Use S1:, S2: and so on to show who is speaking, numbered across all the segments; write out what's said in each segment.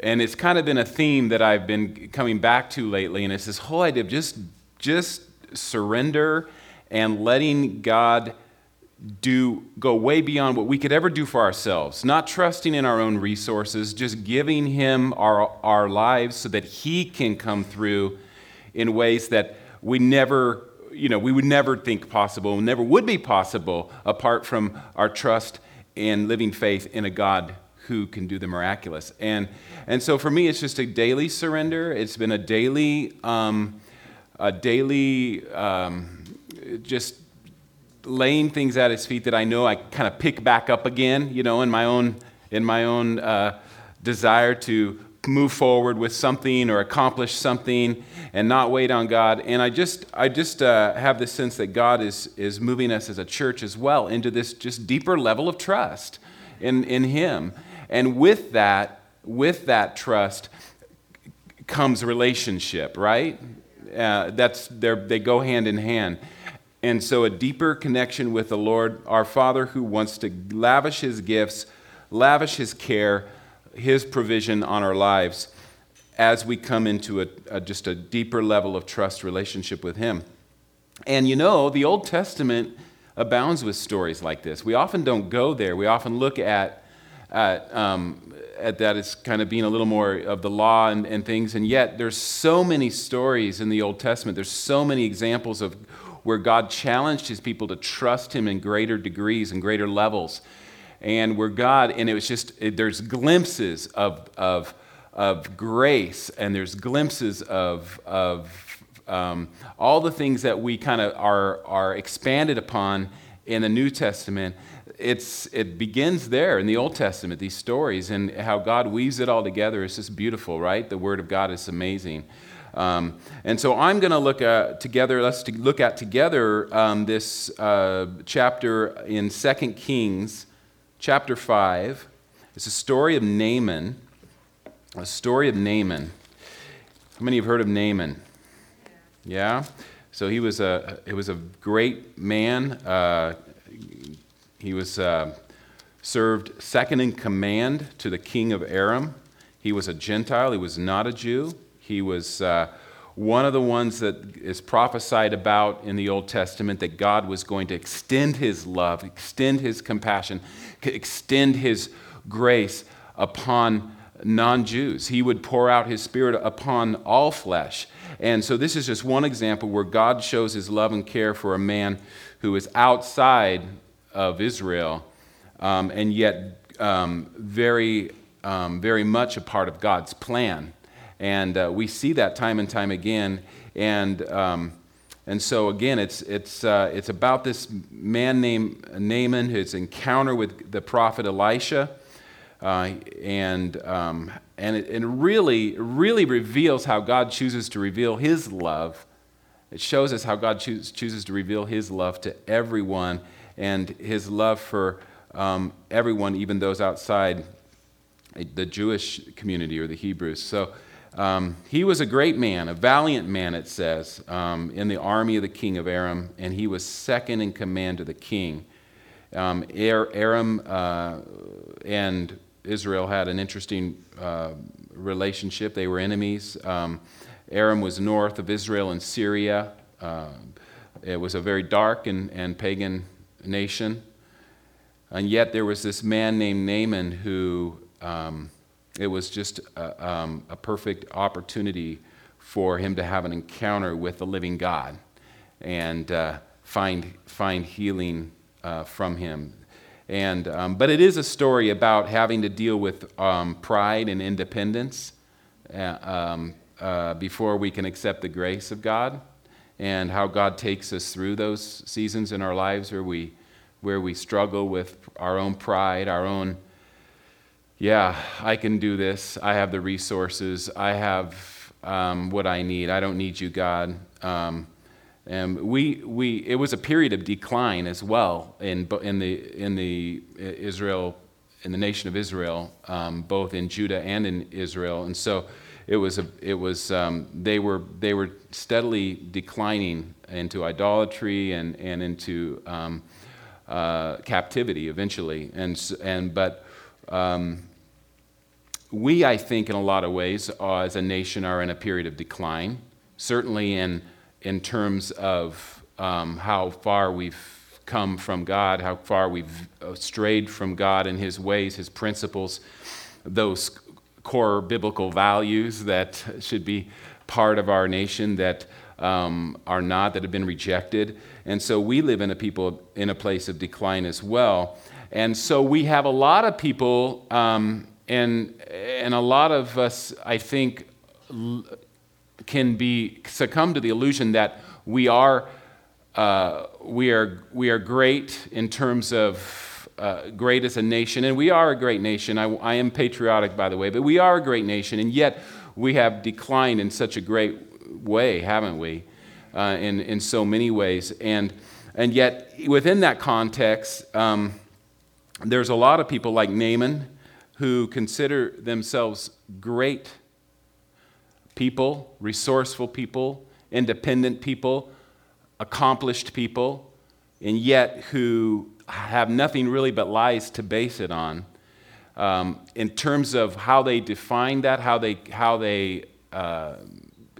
S1: and it's kind of been a theme that I've been coming back to lately, and it's this whole idea of just, just surrender and letting God do go way beyond what we could ever do for ourselves. Not trusting in our own resources just giving him our, our lives so that he can come through in ways that we never you know we would never think possible never would be possible apart from our trust and living faith in a god who can do the miraculous and and so for me it's just a daily surrender it's been a daily um, a daily um, just laying things at his feet that I know I kind of pick back up again, you know, in my own in my own uh, desire to move forward with something or accomplish something and not wait on God. And I just I just uh, have this sense that God is is moving us as a church as well into this just deeper level of trust in in Him. And with that with that trust comes relationship, right? Uh, that's they go hand in hand. And so, a deeper connection with the Lord, our Father, who wants to lavish His gifts, lavish His care, His provision on our lives as we come into a, a, just a deeper level of trust relationship with Him. And you know, the Old Testament abounds with stories like this. We often don't go there, we often look at, at, um, at that as kind of being a little more of the law and, and things, and yet there's so many stories in the Old Testament, there's so many examples of where God challenged his people to trust him in greater degrees and greater levels. And where God, and it was just, it, there's glimpses of, of, of grace and there's glimpses of, of um, all the things that we kind of are, are expanded upon in the New Testament. It's, it begins there in the Old Testament, these stories, and how God weaves it all together is just beautiful, right? The Word of God is amazing. Um, and so I'm going to look at together, let's to look at together um, this uh, chapter in 2 Kings, chapter 5. It's a story of Naaman. A story of Naaman. How many have heard of Naaman? Yeah? So he was a, he was a great man. Uh, he was uh, served second in command to the king of Aram. He was a Gentile, he was not a Jew. He was uh, one of the ones that is prophesied about in the Old Testament that God was going to extend his love, extend his compassion, extend his grace upon non Jews. He would pour out his spirit upon all flesh. And so, this is just one example where God shows his love and care for a man who is outside of Israel um, and yet um, very, um, very much a part of God's plan. And uh, we see that time and time again. And, um, and so, again, it's, it's, uh, it's about this man named Naaman, his encounter with the prophet Elisha. Uh, and um, and it, really, really reveals how God chooses to reveal his love. It shows us how God choos, chooses to reveal his love to everyone and his love for um, everyone, even those outside the Jewish community or the Hebrews. So um, he was a great man, a valiant man, it says, um, in the army of the king of Aram, and he was second in command to the king. Um, Aram uh, and Israel had an interesting uh, relationship. They were enemies. Um, Aram was north of Israel and Syria. Uh, it was a very dark and, and pagan nation. And yet there was this man named Naaman who um, it was just a, um, a perfect opportunity for him to have an encounter with the living God and uh, find, find healing uh, from him. And, um, but it is a story about having to deal with um, pride and independence uh, um, uh, before we can accept the grace of God, and how God takes us through those seasons in our lives where we, where we struggle with our own pride, our own yeah, I can do this. I have the resources. I have um, what I need. I don't need you, God. Um, and we, we, it was a period of decline as well in, in, the, in the Israel, in the nation of Israel, um, both in Judah and in Israel. And so it was, a, it was um, they, were, they were steadily declining into idolatry and, and into um, uh, captivity eventually. And, and, but um, we, I think, in a lot of ways, uh, as a nation, are in a period of decline. Certainly, in in terms of um, how far we've come from God, how far we've strayed from God and His ways, His principles, those core biblical values that should be part of our nation that um, are not, that have been rejected. And so we live in a people in a place of decline as well. And so we have a lot of people, um, and, and a lot of us, I think, can be succumb to the illusion that we are, uh, we are, we are great in terms of uh, great as a nation, and we are a great nation. I, I am patriotic, by the way, but we are a great nation, and yet we have declined in such a great way, haven't we? Uh, in, in so many ways. And, and yet, within that context, um, there's a lot of people like Naaman who consider themselves great people, resourceful people, independent people, accomplished people, and yet who have nothing really but lies to base it on. Um, in terms of how they define that, how they, how they uh,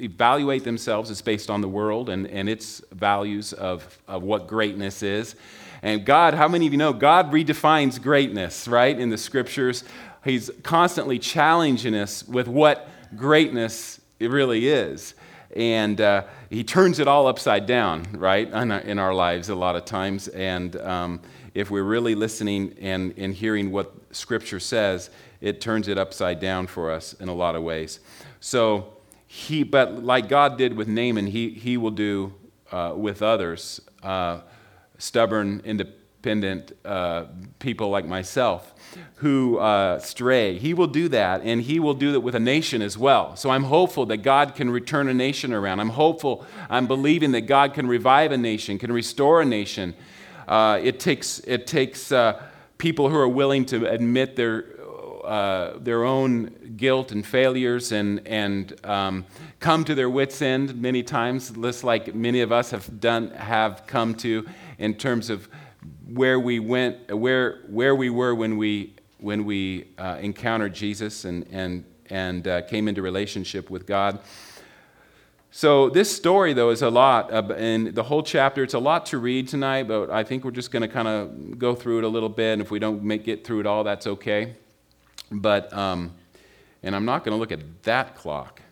S1: evaluate themselves, it's based on the world and, and its values of, of what greatness is. And God, how many of you know God redefines greatness, right, in the scriptures? He's constantly challenging us with what greatness it really is. And uh, He turns it all upside down, right, in our, in our lives a lot of times. And um, if we're really listening and, and hearing what Scripture says, it turns it upside down for us in a lot of ways. So, he, but like God did with Naaman, he, he will do uh, with others. Uh, stubborn, independent uh, people like myself who uh, stray. He will do that, and He will do that with a nation as well. So I'm hopeful that God can return a nation around. I'm hopeful, I'm believing that God can revive a nation, can restore a nation. Uh, it takes, it takes uh, people who are willing to admit their, uh, their own guilt and failures and, and um, come to their wits' end many times, just like many of us have, done, have come to in terms of where we went, where, where we were when we, when we uh, encountered Jesus and, and, and uh, came into relationship with God. So, this story, though, is a lot, and the whole chapter, it's a lot to read tonight, but I think we're just going to kind of go through it a little bit. And if we don't make, get through it all, that's okay. But, um, and I'm not going to look at that clock.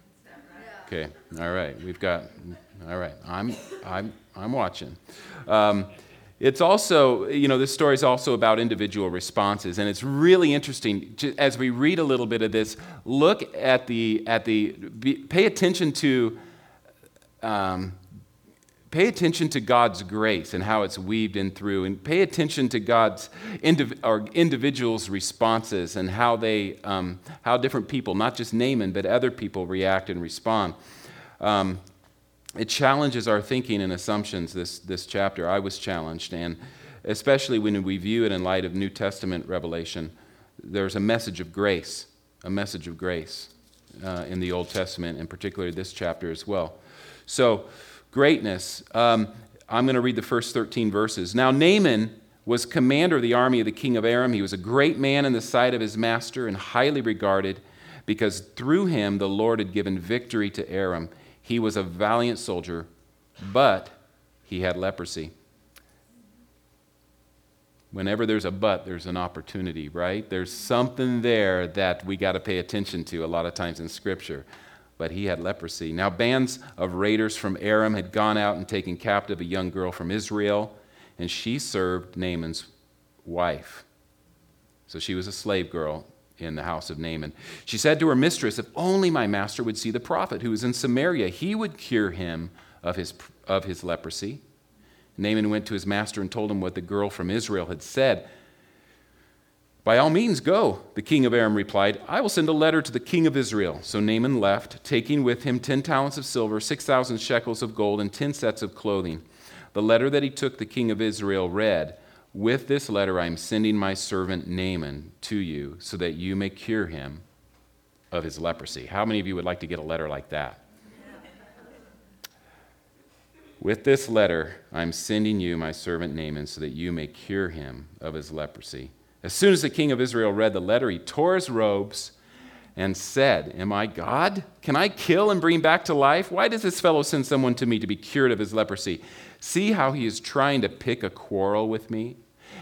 S1: Okay, all right, we've got, all right, I'm, I'm, I'm watching. Um, it's also, you know, this story is also about individual responses, and it's really interesting to, as we read a little bit of this. Look at the at the be, pay attention to um, pay attention to God's grace and how it's weaved in through, and pay attention to God's indiv- or individuals' responses and how they um, how different people, not just Naaman, but other people react and respond. Um, it challenges our thinking and assumptions, this, this chapter. I was challenged, and especially when we view it in light of New Testament revelation, there's a message of grace, a message of grace uh, in the Old Testament, and particularly this chapter as well. So, greatness. Um, I'm going to read the first 13 verses. Now, Naaman was commander of the army of the king of Aram. He was a great man in the sight of his master and highly regarded because through him the Lord had given victory to Aram. He was a valiant soldier, but he had leprosy. Whenever there's a but, there's an opportunity, right? There's something there that we got to pay attention to a lot of times in Scripture. But he had leprosy. Now, bands of raiders from Aram had gone out and taken captive a young girl from Israel, and she served Naaman's wife. So she was a slave girl in the house of Naaman. She said to her mistress, If only my master would see the prophet who is in Samaria, he would cure him of his, of his leprosy. Naaman went to his master and told him what the girl from Israel had said. By all means, go, the king of Aram replied. I will send a letter to the king of Israel. So Naaman left, taking with him ten talents of silver, 6,000 shekels of gold, and ten sets of clothing. The letter that he took the king of Israel read, with this letter, I am sending my servant Naaman to you so that you may cure him of his leprosy. How many of you would like to get a letter like that? With this letter, I'm sending you my servant Naaman so that you may cure him of his leprosy. As soon as the king of Israel read the letter, he tore his robes and said, Am I God? Can I kill and bring back to life? Why does this fellow send someone to me to be cured of his leprosy? See how he is trying to pick a quarrel with me?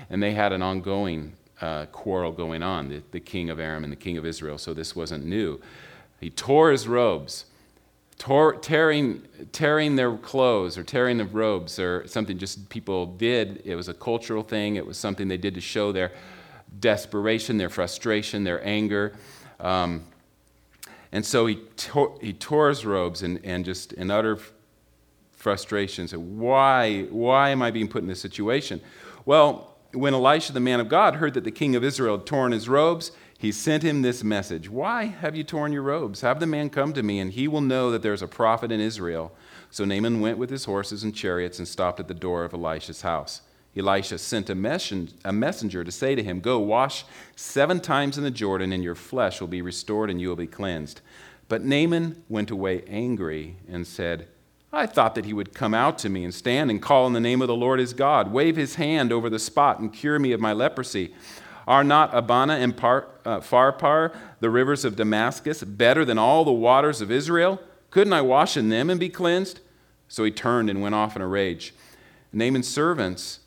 S1: And they had an ongoing uh, quarrel going on, the, the king of Aram and the king of Israel, so this wasn't new. He tore his robes, tore, tearing, tearing their clothes or tearing the robes or something just people did. It was a cultural thing, it was something they did to show their desperation, their frustration, their anger. Um, and so he tore, he tore his robes and, and just in utter frustration said, why, why am I being put in this situation? Well, when Elisha, the man of God, heard that the king of Israel had torn his robes, he sent him this message Why have you torn your robes? Have the man come to me, and he will know that there's a prophet in Israel. So Naaman went with his horses and chariots and stopped at the door of Elisha's house. Elisha sent a, messenger to say to him, Go wash seven times in the Jordan, and your flesh will be restored and you will be cleansed. But Naaman went away angry and said, I thought that he would come out to me and stand and call in the name of the Lord his God, wave his hand over the spot and cure me of my leprosy. Are not Abana and Par, uh, Pharpar, the rivers of Damascus, better than all the waters of Israel? Couldn't I wash in them and be cleansed? So he turned and went off in a rage. Naaman's servants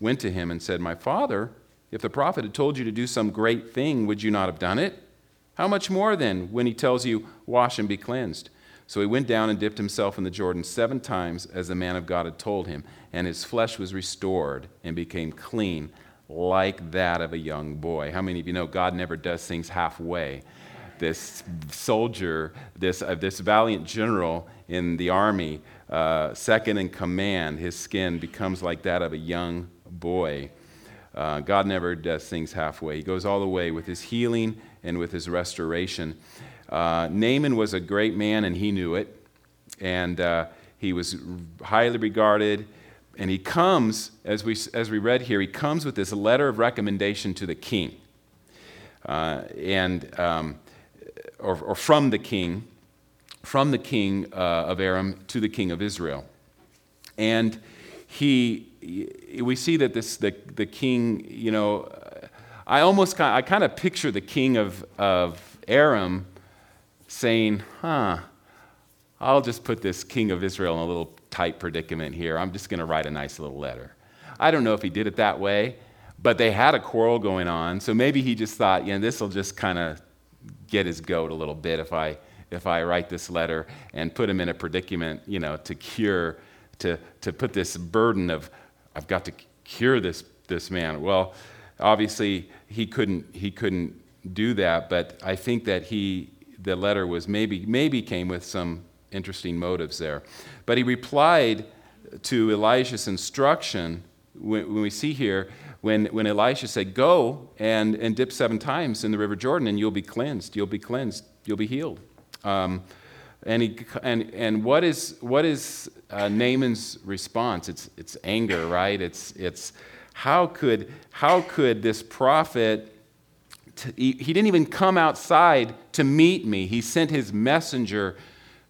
S1: went to him and said, My father, if the prophet had told you to do some great thing, would you not have done it? How much more then when he tells you, Wash and be cleansed? So he went down and dipped himself in the Jordan seven times, as the man of God had told him, and his flesh was restored and became clean, like that of a young boy. How many of you know God never does things halfway? This soldier, this, uh, this valiant general in the army, uh, second in command, his skin becomes like that of a young boy. Uh, God never does things halfway. He goes all the way with his healing and with his restoration. Uh, Naaman was a great man, and he knew it. And uh, he was highly regarded. And he comes, as we, as we read here, he comes with this letter of recommendation to the king. Uh, and, um, or, or, from the king, from the king uh, of Aram to the king of Israel. And he, we see that this, the, the king, you know, I almost kind of, I kind of picture the king of, of Aram saying, huh, I'll just put this king of Israel in a little tight predicament here. I'm just going to write a nice little letter. I don't know if he did it that way, but they had a quarrel going on. So maybe he just thought, you know, this will just kind of get his goat a little bit if I, if I write this letter and put him in a predicament, you know, to cure, to, to put this burden of, I've got to cure this, this man. Well, obviously he couldn't, he couldn't do that, but I think that he, the letter was maybe, maybe came with some interesting motives there. But he replied to Elisha's instruction when, when we see here, when, when Elisha said, Go and, and dip seven times in the River Jordan, and you'll be cleansed. You'll be cleansed. You'll be healed. Um, and, he, and, and what is, what is uh, Naaman's response? It's, it's anger, right? It's, it's how, could, how could this prophet to, he, he didn't even come outside to meet me. He sent his messenger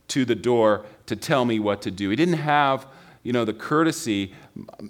S1: to the door to tell me what to do. He didn't have, you know, the courtesy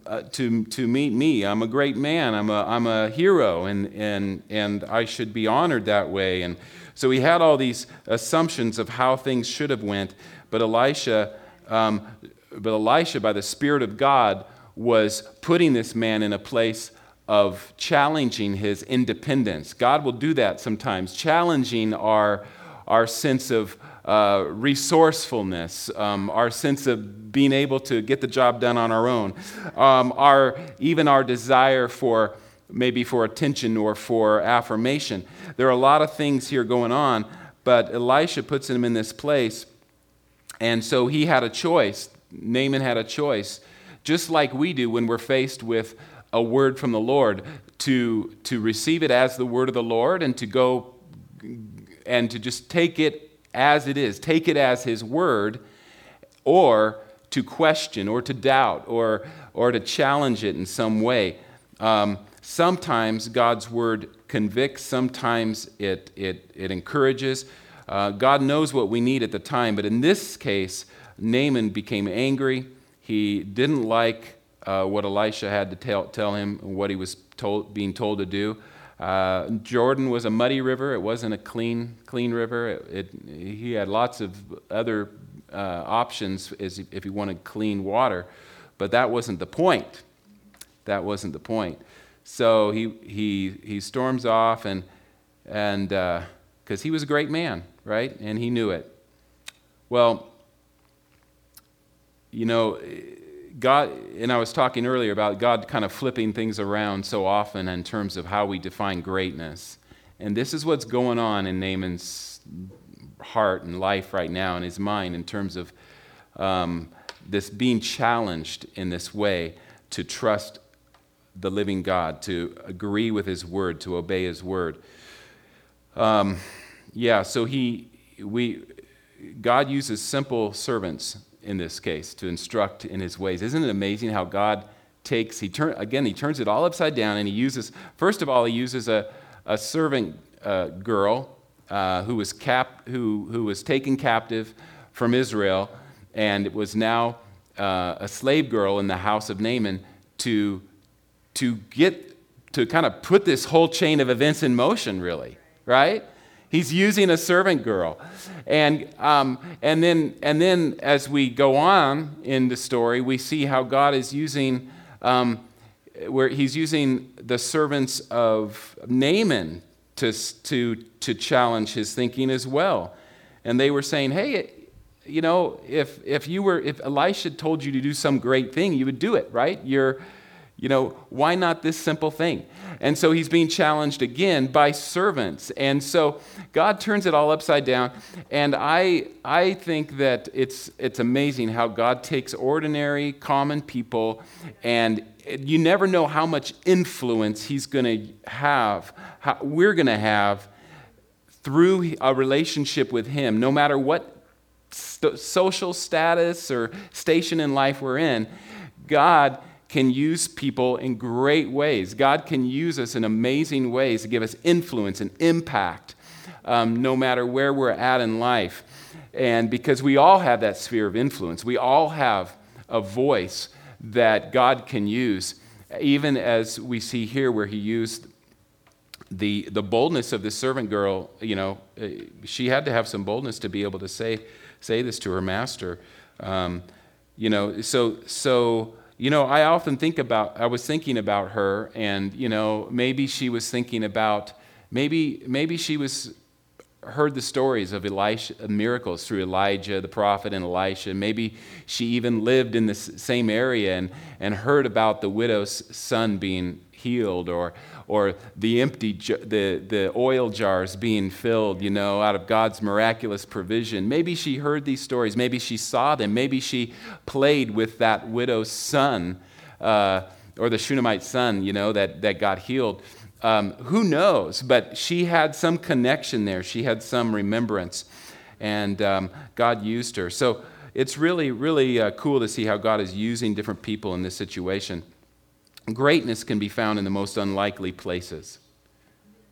S1: uh, to, to meet me. I'm a great man. I'm a, I'm a hero, and, and, and I should be honored that way. And so he had all these assumptions of how things should have went. But Elisha, um, but Elisha, by the Spirit of God, was putting this man in a place of challenging his independence. God will do that sometimes, challenging our, our sense of uh, resourcefulness, um, our sense of being able to get the job done on our own, um, our, even our desire for maybe for attention or for affirmation. There are a lot of things here going on, but Elisha puts him in this place, and so he had a choice. Naaman had a choice, just like we do when we're faced with a word from the Lord, to, to receive it as the word of the Lord and to go and to just take it as it is, take it as His word, or to question or to doubt or, or to challenge it in some way. Um, sometimes God's word convicts, sometimes it, it, it encourages. Uh, God knows what we need at the time, but in this case, Naaman became angry. He didn't like uh, what Elisha had to tell, tell him, what he was told, being told to do. Uh, Jordan was a muddy river. It wasn't a clean, clean river. It, it, he had lots of other uh, options as if he wanted clean water, but that wasn't the point. That wasn't the point. So he, he, he storms off, and because uh, he was a great man, right? And he knew it. Well, you know, God, and I was talking earlier about God kind of flipping things around so often in terms of how we define greatness. And this is what's going on in Naaman's heart and life right now, in his mind, in terms of um, this being challenged in this way to trust the living God, to agree with his word, to obey his word. Um, yeah, so he, we, God uses simple servants in this case to instruct in his ways. Isn't it amazing how God takes, he turn, again, he turns it all upside down and he uses, first of all, he uses a, a servant uh, girl uh, who, was cap, who, who was taken captive from Israel and was now uh, a slave girl in the house of Naaman to, to get, to kind of put this whole chain of events in motion, really, right? He's using a servant girl. And, um, and, then, and then as we go on in the story, we see how God is using, um, where he's using the servants of Naaman to, to, to challenge his thinking as well. And they were saying, hey, you know, if, if you were, if Elisha told you to do some great thing, you would do it, right? You're, you know, why not this simple thing? And so he's being challenged again by servants. And so God turns it all upside down. And I, I think that it's, it's amazing how God takes ordinary, common people, and you never know how much influence he's going to have, how we're going to have through a relationship with him, no matter what st- social status or station in life we're in. God can use people in great ways. God can use us in amazing ways to give us influence and impact um, no matter where we're at in life. And because we all have that sphere of influence, we all have a voice that God can use, even as we see here where he used the, the boldness of the servant girl. You know, uh, she had to have some boldness to be able to say, say this to her master. Um, you know, so, so you know, I often think about, I was thinking about her, and, you know, maybe she was thinking about, maybe, maybe she was, heard the stories of Elisha, miracles through Elijah, the prophet, and Elisha. Maybe she even lived in the same area and, and heard about the widow's son being healed, or, or the empty, the, the oil jars being filled, you know, out of God's miraculous provision. Maybe she heard these stories. Maybe she saw them. Maybe she played with that widow's son uh, or the Shunammite son, you know, that, that got healed. Um, who knows? But she had some connection there. She had some remembrance. And um, God used her. So it's really, really uh, cool to see how God is using different people in this situation. Greatness can be found in the most unlikely places.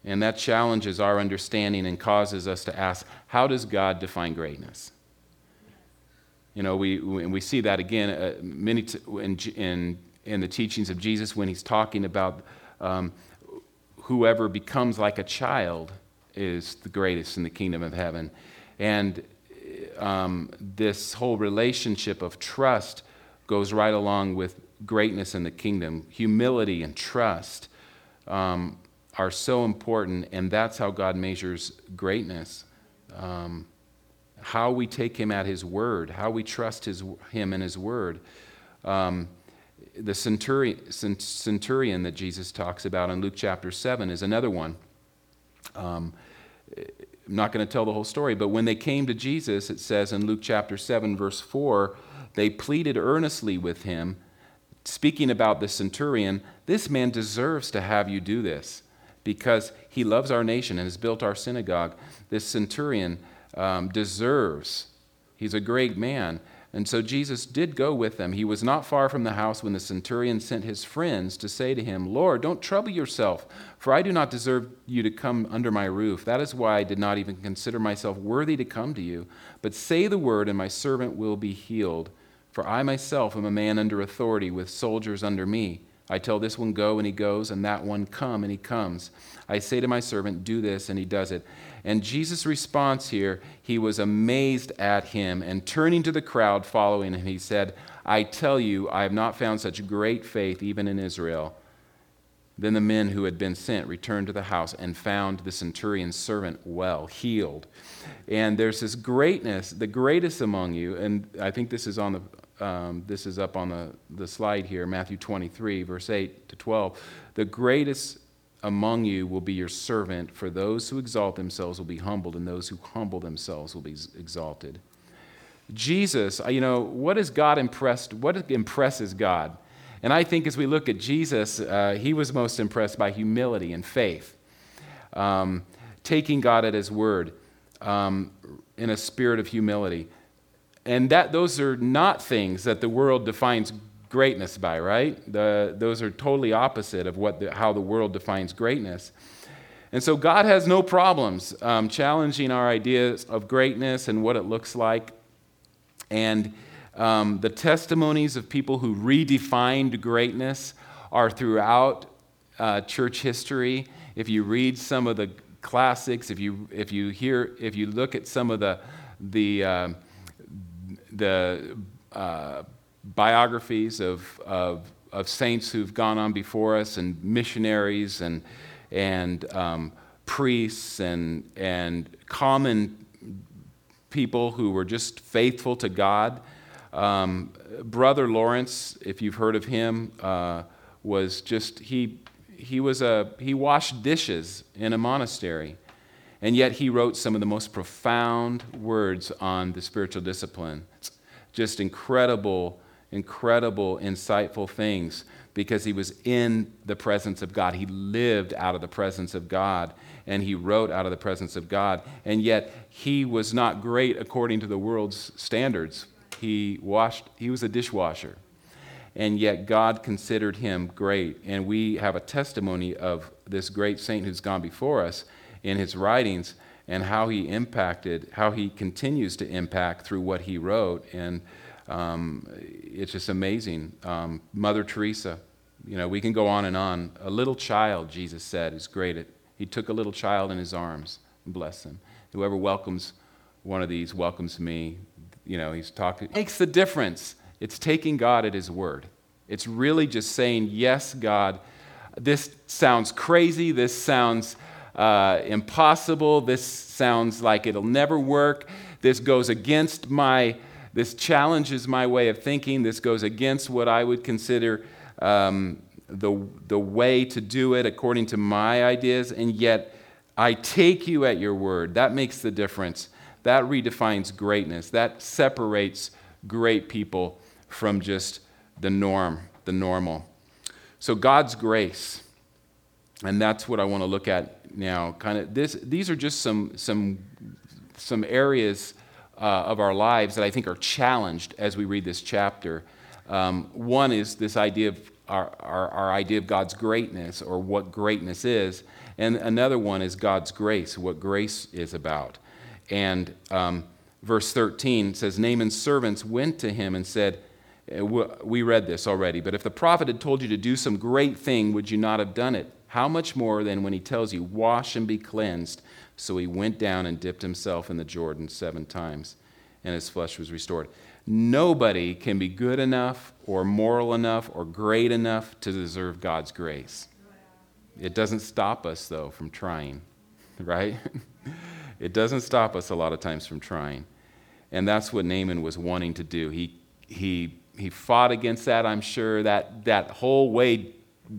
S1: And that challenges our understanding and causes us to ask how does God define greatness? You know, we, we see that again uh, many t- in, in, in, the teachings of Jesus when he's talking about um, whoever becomes like a child is the greatest in the kingdom of heaven. And um, this whole relationship of trust goes right along with greatness in the kingdom. Humility and trust um, are so important, and that's how God measures greatness. Um, how we take Him at His word, how we trust his, Him and His word. Um, the centurion, centurion that Jesus talks about in Luke chapter 7 is another one. Um, I'm not going to tell the whole story, but when they came to Jesus, it says in Luke chapter 7, verse 4, they pleaded earnestly with him speaking about the centurion, this man deserves to have you do this because he loves our nation and has built our synagogue. This centurion um, deserves, he's a great man. And so Jesus did go with them. He was not far from the house when the centurion sent his friends to say to him, Lord, don't trouble yourself, for I do not deserve you to come under my roof. That is why I did not even consider myself worthy to come to you. But say the word, and my servant will be healed. For I myself am a man under authority with soldiers under me. I tell this one, go, and he goes, and that one, come, and he comes. I say to my servant, do this, and he does it. And Jesus' response here, he was amazed at him, and turning to the crowd following him, he said, I tell you, I have not found such great faith even in Israel. Then the men who had been sent returned to the house and found the centurion's servant well, healed. And there's this greatness, the greatest among you, and I think this is on the um, this is up on the, the slide here, Matthew 23, verse 8 to 12. The greatest among you will be your servant, for those who exalt themselves will be humbled, and those who humble themselves will be exalted. Jesus, uh, you know, what is God impressed? What impresses God? And I think as we look at Jesus, uh, he was most impressed by humility and faith, um, taking God at his word um, in a spirit of humility. And that those are not things that the world defines greatness by, right? The, those are totally opposite of what the, how the world defines greatness. And so God has no problems um, challenging our ideas of greatness and what it looks like. And um, the testimonies of people who redefined greatness are throughout uh, church history. If you read some of the classics, if you, if you hear, if you look at some of the, the, uh, the uh, biographies of, of, of saints who've gone on before us and missionaries and, and um, priests and, and common people who were just faithful to God, um, Brother Lawrence, if you've heard of him, uh, was just, he, he, was a, he washed dishes in a monastery. And yet he wrote some of the most profound words on the spiritual discipline. Just incredible, incredible, insightful things because he was in the presence of God. He lived out of the presence of God and he wrote out of the presence of God. And yet he was not great according to the world's standards he washed, he was a dishwasher. And yet God considered him great. And we have a testimony of this great saint who's gone before us in his writings and how he impacted, how he continues to impact through what he wrote. And um, it's just amazing. Um, Mother Teresa, you know, we can go on and on. A little child, Jesus said, is great. He took a little child in his arms and blessed him. Whoever welcomes one of these welcomes me you know, he's talking, makes the difference. It's taking God at his word. It's really just saying, Yes, God, this sounds crazy. This sounds uh, impossible. This sounds like it'll never work. This goes against my, this challenges my way of thinking. This goes against what I would consider um, the, the way to do it according to my ideas. And yet, I take you at your word. That makes the difference that redefines greatness. That separates great people from just the norm, the normal. So God's grace, and that's what I want to look at now. Kind of this, these are just some some some areas uh, of our lives that I think are challenged as we read this chapter. Um, one is this idea of our, our, our idea of God's greatness or what greatness is, and another one is God's grace, what grace is about. And um, verse 13 says Naaman's servants went to him and said, eh, We read this already, but if the prophet had told you to do some great thing, would you not have done it? How much more then when he tells you, Wash and be cleansed? So he went down and dipped himself in the Jordan seven times, and his flesh was restored. Nobody can be good enough or moral enough or great enough to deserve God's grace. It doesn't stop us, though, from trying, right? It doesn't stop us a lot of times from trying. And that's what Naaman was wanting to do. He, he, he fought against that, I'm sure, that, that whole way,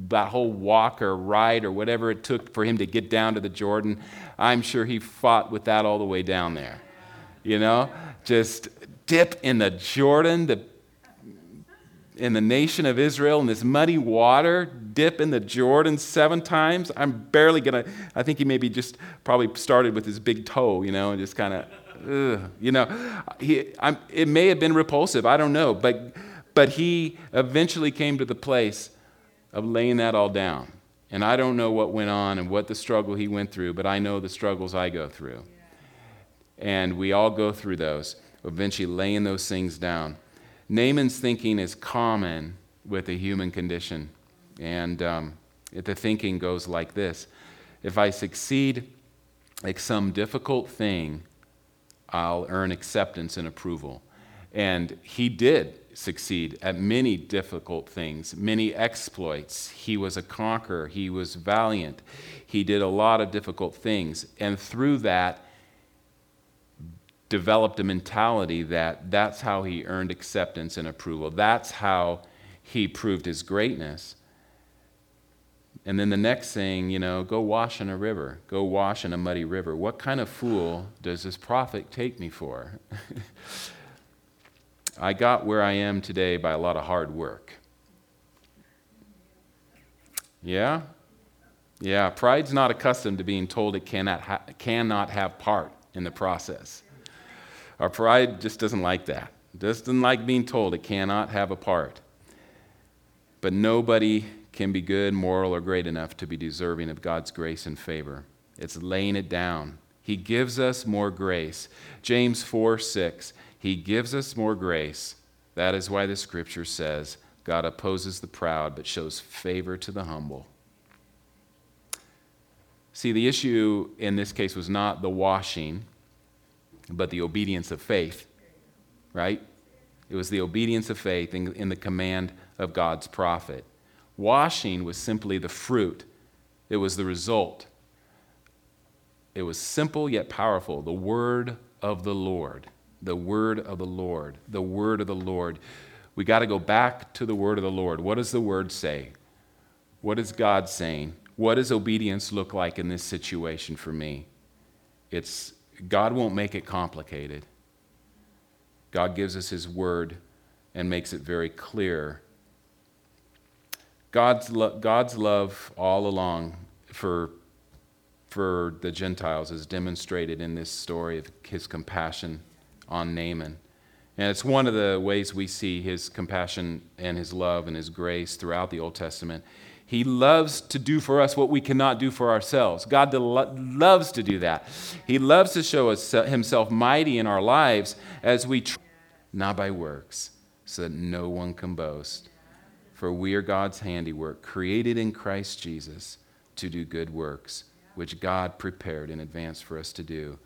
S1: that whole walk or ride or whatever it took for him to get down to the Jordan. I'm sure he fought with that all the way down there. You know, just dip in the Jordan, the in the nation of Israel in this muddy water, dip in the Jordan seven times. I'm barely gonna, I think he maybe just probably started with his big toe, you know, and just kind of, you know. He, I'm, it may have been repulsive, I don't know, but, but he eventually came to the place of laying that all down. And I don't know what went on and what the struggle he went through, but I know the struggles I go through. And we all go through those, eventually laying those things down. Naaman's thinking is common with the human condition. And um, the thinking goes like this If I succeed at some difficult thing, I'll earn acceptance and approval. And he did succeed at many difficult things, many exploits. He was a conqueror, he was valiant, he did a lot of difficult things. And through that, developed a mentality that that's how he earned acceptance and approval. That's how he proved his greatness. And then the next thing, you know, go wash in a river, go wash in a muddy river. What kind of fool does this prophet take me for? I got where I am today by a lot of hard work. Yeah? Yeah, pride's not accustomed to being told it cannot, ha- cannot have part in the process. Our pride just doesn't like that. It doesn't like being told it cannot have a part. But nobody can be good, moral, or great enough to be deserving of God's grace and favor. It's laying it down. He gives us more grace. James 4 6. He gives us more grace. That is why the scripture says, God opposes the proud, but shows favor to the humble. See, the issue in this case was not the washing, but the obedience of faith, right? It was the obedience of faith in, in the command of God's prophet. Washing was simply the fruit, it was the result. It was simple yet powerful the word of the Lord the word of the Lord, the word of the Lord. We got to go back to the word of the Lord. What does the word say? What is God saying? What does obedience look like in this situation for me? It's God won't make it complicated. God gives us his word and makes it very clear. God's, lo- God's love all along for, for the Gentiles is demonstrated in this story of his compassion on Naaman. And it's one of the ways we see his compassion and his love and his grace throughout the Old Testament. He loves to do for us what we cannot do for ourselves. God loves to do that. He loves to show us uh, himself mighty in our lives as we, try, not by works, so that no one can boast. For we are God's handiwork, created in Christ Jesus to do good works, which God prepared in advance for us to do.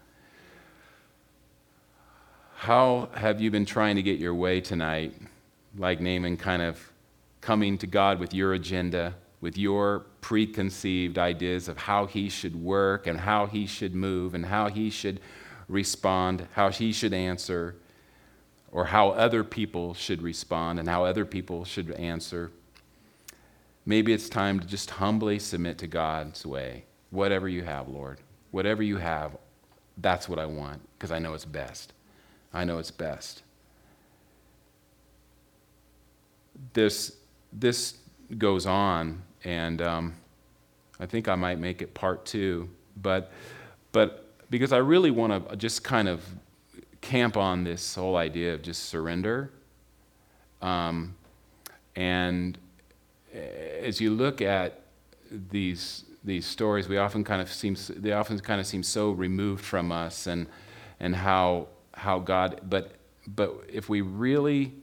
S1: How have you been trying to get your way tonight? Like Naaman, kind of coming to God with your agenda, with your preconceived ideas of how he should work and how he should move and how he should respond, how he should answer, or how other people should respond and how other people should answer. Maybe it's time to just humbly submit to God's way. Whatever you have, Lord, whatever you have, that's what I want because I know it's best. I know it's best. This, this goes on, and um, I think I might make it part two, but, but because I really want to just kind of camp on this whole idea of just surrender. Um, and as you look at these these stories, we often kind of seem they often kind of seem so removed from us, and and how how God, but, but if we really,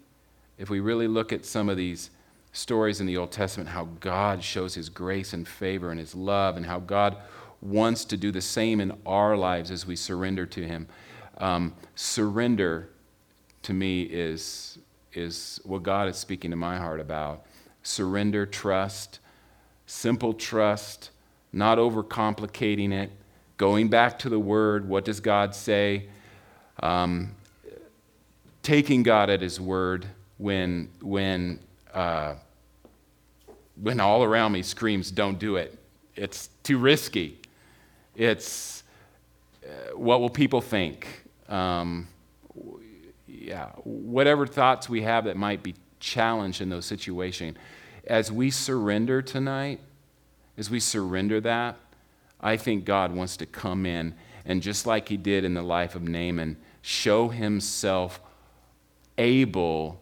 S1: if we really look at some of these stories in the Old Testament, how God shows his grace and favor and his love, and how God wants to do the same in our lives as we surrender to him. Um, surrender to me is, is what God is speaking to my heart about. Surrender, trust, simple trust, not overcomplicating it, going back to the word. What does God say? Um, taking God at His word when, when, uh, when all around me screams, don't do it. It's too risky. It's uh, what will people think? Um, yeah, whatever thoughts we have that might be challenged in those situations. As we surrender tonight, as we surrender that, I think God wants to come in and just like he did in the life of Naaman, show himself able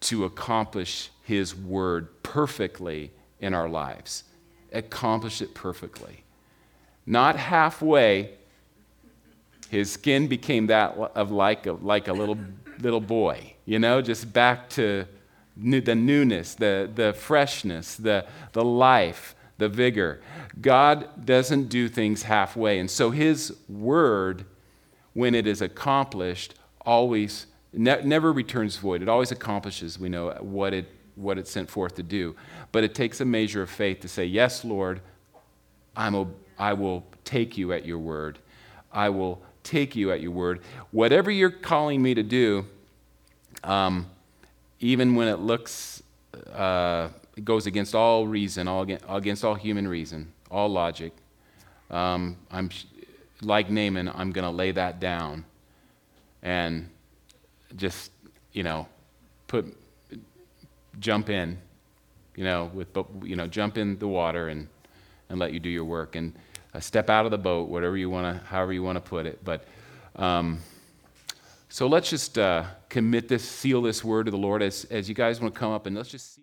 S1: to accomplish his word perfectly in our lives. Accomplish it perfectly. Not halfway. His skin became that of like a, like a little, little boy, you know, just back to new, the newness, the, the freshness, the, the life, the vigor. God doesn't do things halfway. And so his word, when it is accomplished, always ne- never returns void. It always accomplishes, we know, what it, what it's sent forth to do. But it takes a measure of faith to say, Yes, Lord, I'm I will take you at your word. I will take you at your word. Whatever you're calling me to do, um, even when it looks, uh, it goes against all reason, all against, against all human reason, all logic. Um, I'm like Naaman, I'm going to lay that down and just, you know, put, jump in, you know, with, you know, jump in the water and, and let you do your work and uh, step out of the boat, whatever you want to, however you want to put it. But, um, so let's just uh, commit this, seal this word to the Lord as, as you guys want to come up and let's just.